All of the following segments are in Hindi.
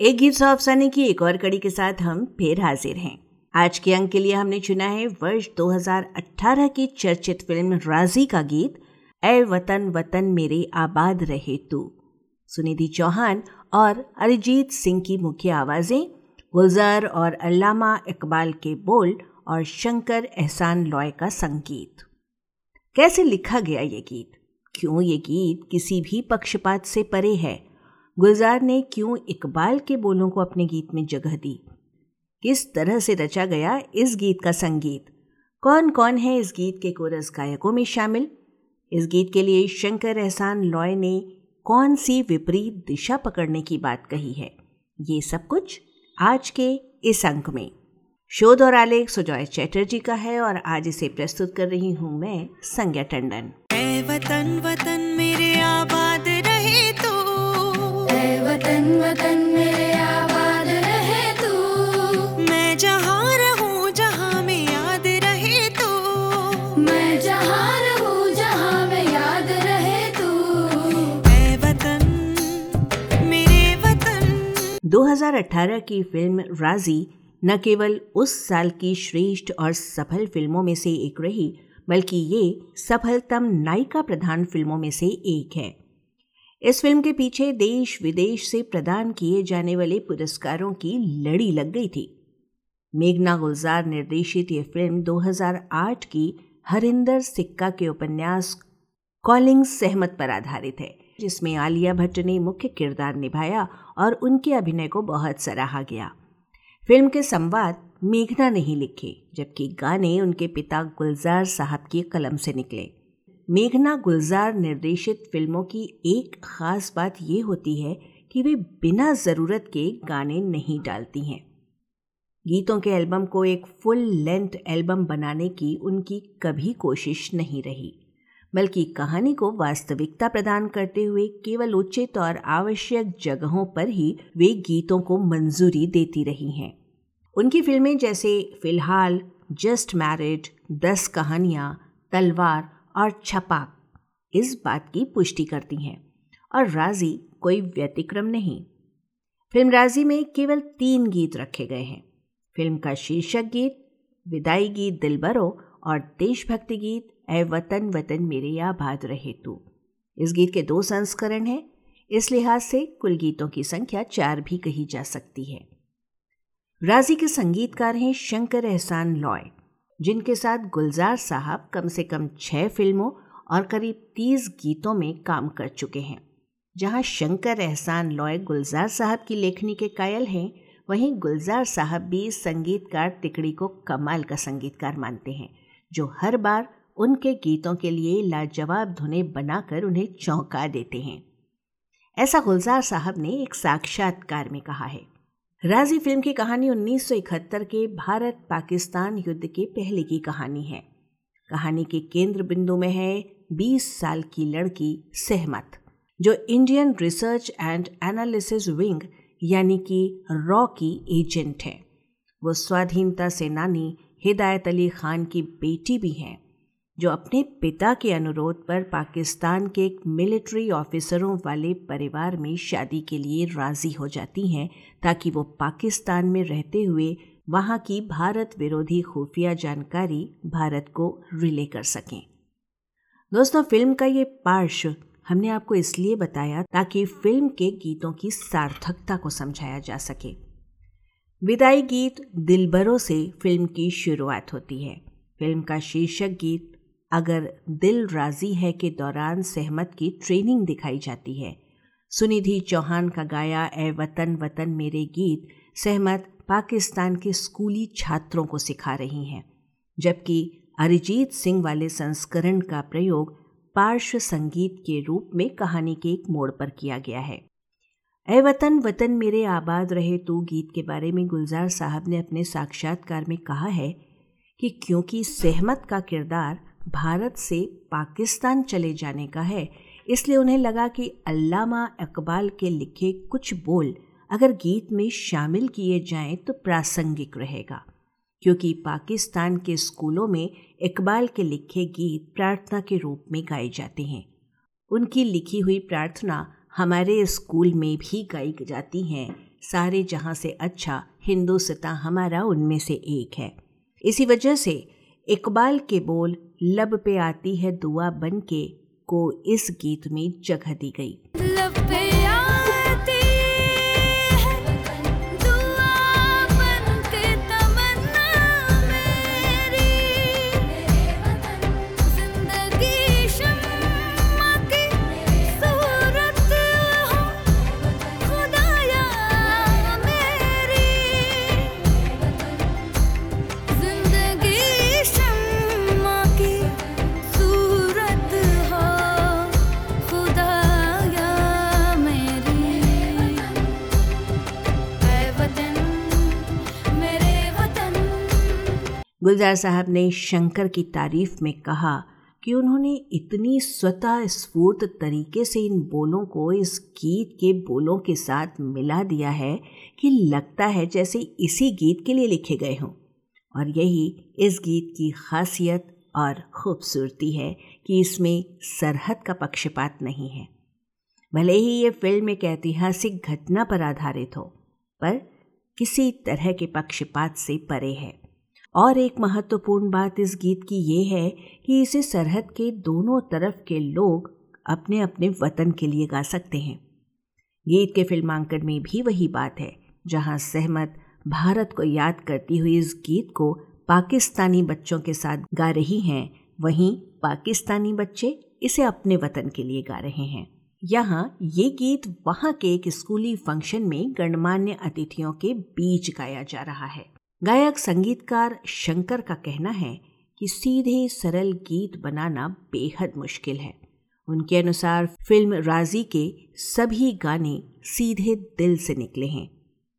एक गीत सौ अफसाने की एक और कड़ी के साथ हम फिर हाजिर हैं। आज के अंक के लिए हमने चुना है वर्ष 2018 की चर्चित फ़िल्म राज़ी का गीत ए वतन वतन मेरे आबाद रहे तू। सुनिधि चौहान और अरिजीत सिंह की मुख्य आवाज़ें, गुलजार और अल्लामा इकबाल के बोल और शंकर एहसान लॉय का संगीत। कैसे लिखा गया ये गीत? क्यों ये गीत किसी भी पक्षपात से परे है? गुलजार ने क्यों इकबाल के बोलों को अपने गीत में जगह दी? किस तरह से रचा गया इस गीत का संगीत? कौन कौन है इस गीत के कोरस गायकों में शामिल? इस गीत के लिए शंकर एहसान लॉय ने कौन सी विपरीत दिशा पकड़ने की बात कही है? ये सब कुछ आज के इस अंक में। शोध और आलेख सुजॉय चैटर्जी का है और आज इसे प्रस्तुत कर रही हूँ मैं संज्ञा टंडन। वतन वतन मेरे आबाद वतन वतन मेरे आबाद रहे तू। मैं जहाँ रहूँ जहाँ में याद रहे तो। मैं जहाँ रहूँ जहाँ में याद रहे तू। ऐ वतन मेरे वतन। 2018 की फ़िल्म राज़ी न केवल उस साल की श्रेष्ठ और सफल फ़िल्मों में से एक रही बल्कि ये सफलतम नायिका प्रधान फ़िल्मों में से एक है। इस फ़िल्म के पीछे देश विदेश से प्रदान किए जाने वाले पुरस्कारों की लड़ी लग गई थी। मेघना गुलजार निर्देशित ये फ़िल्म 2008 की हरिंदर सिक्का के उपन्यास कॉलिंग सहमत पर आधारित है, जिसमें आलिया भट्ट ने मुख्य किरदार निभाया और उनके अभिनय को बहुत सराहा गया। फ़िल्म के संवाद मेघना ने ही लिखे, जबकि गाने उनके पिता गुलजार साहब की कलम से निकले। मेघना गुलजार निर्देशित फ़िल्मों की एक खास बात यह होती है कि वे बिना ज़रूरत के गाने नहीं डालती हैं। गीतों के एल्बम को एक फुल लेंथ एल्बम बनाने की उनकी कभी कोशिश नहीं रही, बल्कि कहानी को वास्तविकता प्रदान करते हुए केवल उचित और आवश्यक जगहों पर ही वे गीतों को मंजूरी देती रही हैं। उनकी फ़िल्में जैसे फ़िलहाल, जस्ट मैरिड, दस कहानियाँ, तलवार और छपाक इस बात की पुष्टि करती हैं। और राज़ी कोई व्यतिक्रम नहीं। फ़िल्म राज़ी में केवल तीन गीत रखे गए हैं। फ़िल्म का शीर्षक गीत, विदाई गीत दिलबरो और देशभक्ति गीत ए वतन वतन मेरे आबाद रहे तू। इस गीत के दो संस्करण हैं। इस लिहाज से कुल गीतों की संख्या चार भी कही जा सकती है। राज़ी के संगीतकार हैं शंकर एहसान लॉय। जिनके साथ गुलजार साहब कम से कम छः फ़िल्मों और करीब तीस गीतों में काम कर चुके हैं। जहाँ शंकर एहसान लॉय गुलजार साहब की लेखनी के कायल हैं, वहीं गुलजार साहब भी संगीतकार तिकड़ी को कमाल का संगीतकार मानते हैं, जो हर बार उनके गीतों के लिए लाजवाब धुने बनाकर उन्हें चौंका देते हैं। ऐसा गुलजार साहब ने एक साक्षात्कार में कहा है। राज़ी फ़िल्म की कहानी 1971 के भारत पाकिस्तान युद्ध के पहले की कहानी है। कहानी के केंद्र बिंदु में है 20 साल की लड़की सहमत, जो Indian research and analysis wing, यानी कि रॉ की एजेंट है। वो स्वाधीनता सेनानी हिदायत अली खान की बेटी भी हैं। जो अपने पिता के अनुरोध पर पाकिस्तान के एक मिलिट्री ऑफिसरों वाले परिवार में शादी के लिए राज़ी हो जाती हैं ताकि वो पाकिस्तान में रहते हुए वहाँ की भारत विरोधी खुफिया जानकारी भारत को रिले कर सकें। दोस्तों, फ़िल्म का ये पार्श्व हमने आपको इसलिए बताया ताकि फ़िल्म के गीतों की सार्थकता को समझाया जा सके। विदाई गीत दिलबरों से फ़िल्म की शुरुआत होती है। फ़िल्म का शीर्षक गीत अगर दिल राज़ी है के दौरान सहमत की ट्रेनिंग दिखाई जाती है। सुनिधि चौहान का गाया ए वतन वतन मेरे गीत सहमत पाकिस्तान के स्कूली छात्रों को सिखा रही हैं। जबकि अरिजीत सिंह वाले संस्करण का प्रयोग पार्श्व संगीत के रूप में कहानी के एक मोड़ पर किया गया है। ए वतन वतन मेरे आबाद रहे, तू गीत के बारे में गुलजार साहब ने अपने साक्षात्कार में कहा है कि क्योंकि सहमत का किरदार भारत से पाकिस्तान चले जाने का है। इसलिए उन्हें लगा कि अल्लामा इकबाल के लिखे कुछ बोल अगर गीत में शामिल किए जाएँ तो प्रासंगिक रहेगा। क्योंकि पाकिस्तान के स्कूलों में इकबाल के लिखे गीत प्रार्थना के रूप में गाए जाते हैं। उनकी लिखी हुई प्रार्थना हमारे स्कूल में भी गाई जाती हैं। सारे जहाँ से अच्छा हिंदुस्तान हमारा उनमें से एक है। इसी वजह से इकबाल के बोल लब पे आती है दुआ बन के को इस गीत में जगह दी गई। लब पे गुलजार साहब ने शंकर की तारीफ़ में कहा कि उन्होंने इतनी स्वतः स्फूर्त तरीके से इन बोलों को, इस गीत के बोलों के साथ मिला दिया है कि लगता है जैसे इसी गीत के लिए लिखे गए हों। और यही इस गीत की खासियत और खूबसूरती है कि इसमें सरहद का पक्षपात नहीं है। भले ही ये फ़िल्म एक ऐतिहासिक घटना पर आधारित हो, पर किसी तरह के पक्षपात से परे है। और एक महत्वपूर्ण बात इस गीत की ये है कि इसे सरहद के दोनों तरफ़ के लोग अपने अपने वतन के लिए गा सकते हैं। गीत के फिल्मांकन में भी वही बात है, जहाँ सहमत भारत को याद करती हुई इस गीत को पाकिस्तानी बच्चों के साथ गा रही हैं, वहीं पाकिस्तानी बच्चे इसे अपने वतन के लिए गा रहे हैं। यहाँ ये गीत वहाँ के एक स्कूली फ़ंक्शन में गणमान्य अतिथियों के बीच गाया जा रहा है। गायक संगीतकार शंकर का कहना है कि सीधे सरल गीत बनाना बेहद मुश्किल है। उनके अनुसार फ़िल्म राज़ी के सभी गाने सीधे दिल से निकले हैं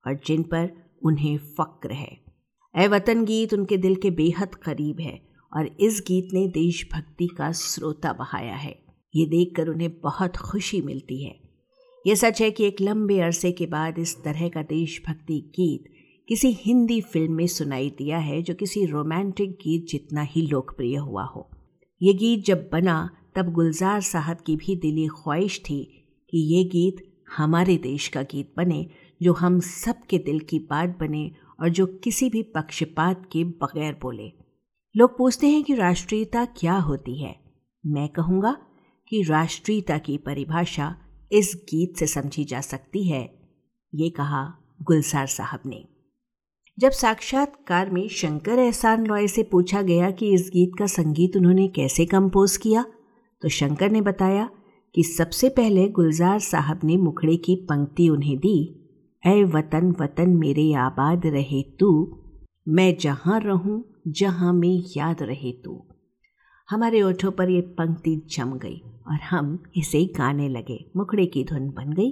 और जिन पर उन्हें फक्र है। ए वतन गीत उनके दिल के बेहद करीब है और इस गीत ने देशभक्ति का स्रोता बहाया है। ये देखकर उन्हें बहुत खुशी मिलती है। ये सच है कि एक लंबे अरसे के बाद इस तरह का देशभक्ति गीत किसी हिंदी फ़िल्म में सुनाई दिया है जो किसी रोमांटिक गीत जितना ही लोकप्रिय हुआ हो। ये गीत जब बना, तब गुलजार साहब की भी दिली ख्वाहिश थी कि ये गीत हमारे देश का गीत बने, जो हम सब के दिल की बात बने और जो किसी भी पक्षपात के बगैर बोले। लोग पूछते हैं कि राष्ट्रीयता क्या होती है। मैं कहूँगा कि राष्ट्रीयता की परिभाषा इस गीत से समझी जा सकती है, ये कहा गुलजार साहब ने। जब साक्षात्कार में शंकर एहसान रॉय से पूछा गया कि इस गीत का संगीत उन्होंने कैसे कंपोज किया तो शंकर ने बताया कि सबसे पहले गुलजार साहब ने मुखड़े की पंक्ति उन्हें दी, ऐ वतन वतन मेरे आबाद रहे तू, मैं जहाँ रहूँ, जहाँ में याद रहे तू। हमारे ओठों पर ये पंक्ति जम गई और हम इसे गाने लगे, मुखड़े की धुन बन गई।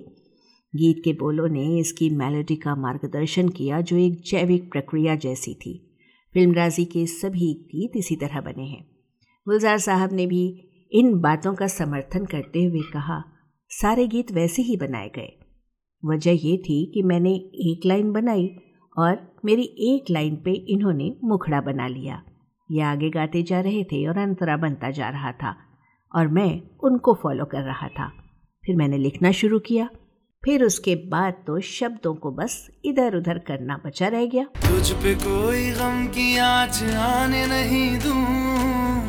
गीत के बोलों ने इसकी मेलोडी का मार्गदर्शन किया, जो एक जैविक प्रक्रिया जैसी थी। फ़िल्म राज़ी के सभी गीत इसी तरह बने हैं। गुलजार साहब ने भी इन बातों का समर्थन करते हुए कहा, सारे गीत वैसे ही बनाए गए। वजह ये थी कि मैंने एक लाइन बनाई और मेरी एक लाइन पे इन्होंने मुखड़ा बना लिया। ये आगे गाते जा रहे थे और अंतरा बनता जा रहा था और मैं उनको फॉलो कर रहा था। फिर मैंने लिखना शुरू किया। फिर उसके बाद तो शब्दों को बस इधर उधर करना बचा रह गया। तुझ पे कोई गम की आज आने नहीं दूँ।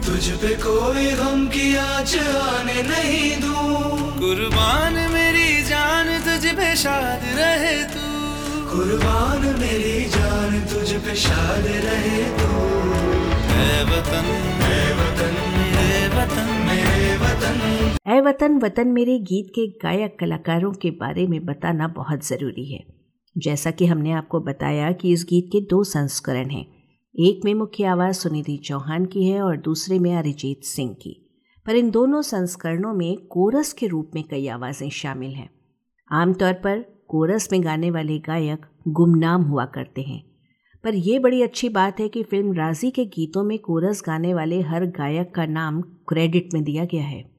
तुझ पे कोई गम की आज आने नहीं दूँ। कुर्बान मेरी जान तुझ पे शाद रहे तू। कुर्बान मेरी जान तुझ पे शाद रहे तू। वतन वतन। वतन ऐ वतन वतन मेरे गीत के गायक कलाकारों के बारे में बताना बहुत ज़रूरी है। जैसा कि हमने आपको बताया कि इस गीत के दो संस्करण हैं। एक में मुख्य आवाज़ सुनिधि चौहान की है और दूसरे में अरिजीत सिंह की। पर इन दोनों संस्करणों में कोरस के रूप में कई आवाज़ें शामिल हैं। आमतौर पर कोरस में गाने वाले गायक गुमनाम हुआ करते हैं। पर यह बड़ी अच्छी बात है कि फ़िल्म राज़ी के गीतों में कोरस गाने वाले हर गायक का नाम क्रेडिट में दिया गया है।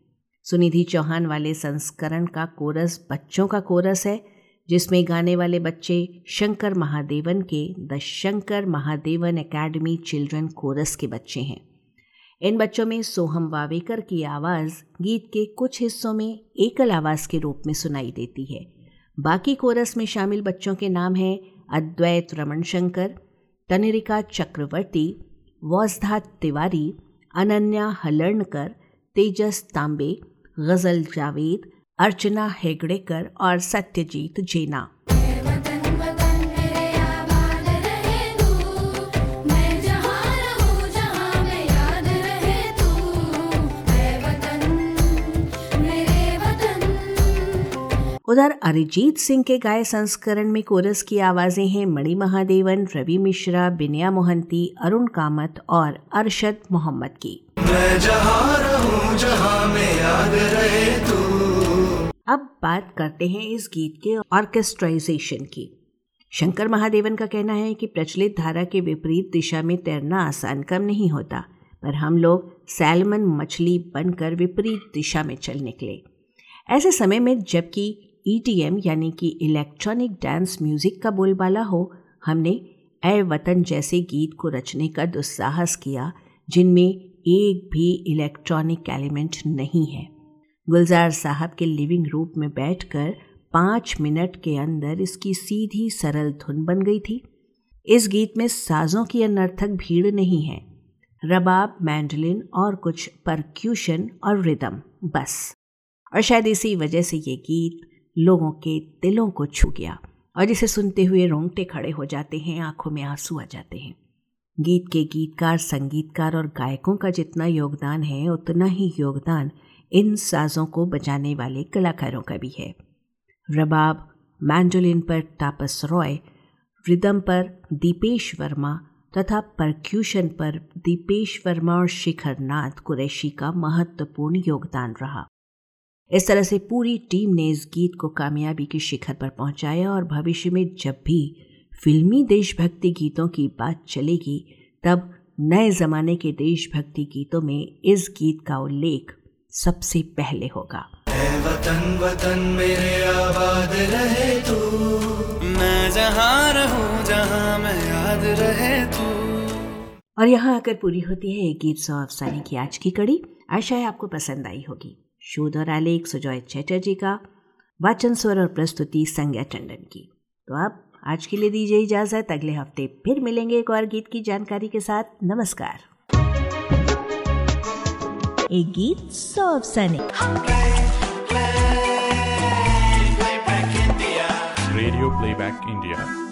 सुनिधि चौहान वाले संस्करण का कोरस बच्चों का कोरस है, जिसमें गाने वाले बच्चे शंकर महादेवन के the Shankar Mahadevan academy children chorus के बच्चे हैं। इन बच्चों में सोहम वावेकर की आवाज़ गीत के कुछ हिस्सों में एकल आवाज़ के रूप में सुनाई देती है। बाकी कोरस में शामिल बच्चों के नाम हैं अद्वैत रमन शंकर तनिरिका चक्रवर्ती वौजधा तिवारी, अनन्या हलर्णकर, तेजस तांबे गज़ल जावेद, अर्चना हेगड़ेकर और सत्यजीत जेना। उधर अरिजीत सिंह के गाय संस्करण में कोरस की आवाज़ें हैं मणि महादेवन रवि मिश्रा बिनिया मोहंती अरुण कामत और अरशद मोहम्मद की। अब बात करते हैं इस गीत के ऑर्केस्ट्राइजेशन की। शंकर महादेवन का कहना है कि प्रचलित धारा के विपरीत दिशा में तैरना आसान कम नहीं होता पर हम लोग सैलमन मछली बनकर विपरीत दिशा में चल निकले। ऐसे समय में जबकि ईटीएम यानी कि इलेक्ट्रॉनिक डांस म्यूज़िक का बोलबाला हो, हमने ए वतन जैसे गीत को रचने का दुस्साहस किया, जिनमें एक भी इलेक्ट्रॉनिक एलिमेंट नहीं है। गुलजार साहब के लिविंग रूप में बैठकर पाँच मिनट के अंदर इसकी सीधी सरल धुन बन गई थी। इस गीत में साजों की अनर्थक भीड़ नहीं है। रबाब मैंडलिन और कुछ परक्यूशन और रिदम बस। और शायद इसी वजह से ये गीत लोगों के दिलों को छू गया और जिसे सुनते हुए रोंगटे खड़े हो जाते हैं, आँखों में आँसू आ जाते हैं। गीत के गीतकार, संगीतकार और गायकों का जितना योगदान है, उतना ही योगदान इन साजों को बजाने वाले कलाकारों का भी है। रबाब, मैंडोलिन पर तापस रॉय, रिदम पर दीपेश वर्मा तथा परक्यूशन पर दीपेश वर्मा और शिखर नाथ कुरैशी का महत्वपूर्ण योगदान रहा। इस तरह से पूरी टीम ने इस गीत को कामयाबी के शिखर पर पहुँचाया और भविष्य में जब भी फिल्मी देशभक्ति गीतों की बात चलेगी तब नए ज़माने के देशभक्ति गीतों में इस गीत का उल्लेख सबसे पहले होगा। वतन वतन मेरे आबाद रहे तू। मैं जहाँ रहूँ जहाँ में याद रहे तू। और यहाँ आकर पूरी होती है एक गीत सौ अफसाने की आज की कड़ी। आशा है आपको पसंद आई होगी। शोध और आलेख, सुजॉय चैटर्जी का वाचन स्वर और प्रस्तुति संज्ञा टंडन की। तो अब आज के लिए दीजिए इजाज़त। अगले हफ़्ते फिर मिलेंगे एक और गीत की जानकारी के साथ। नमस्कार। एक गीत सौ Radio Playback India.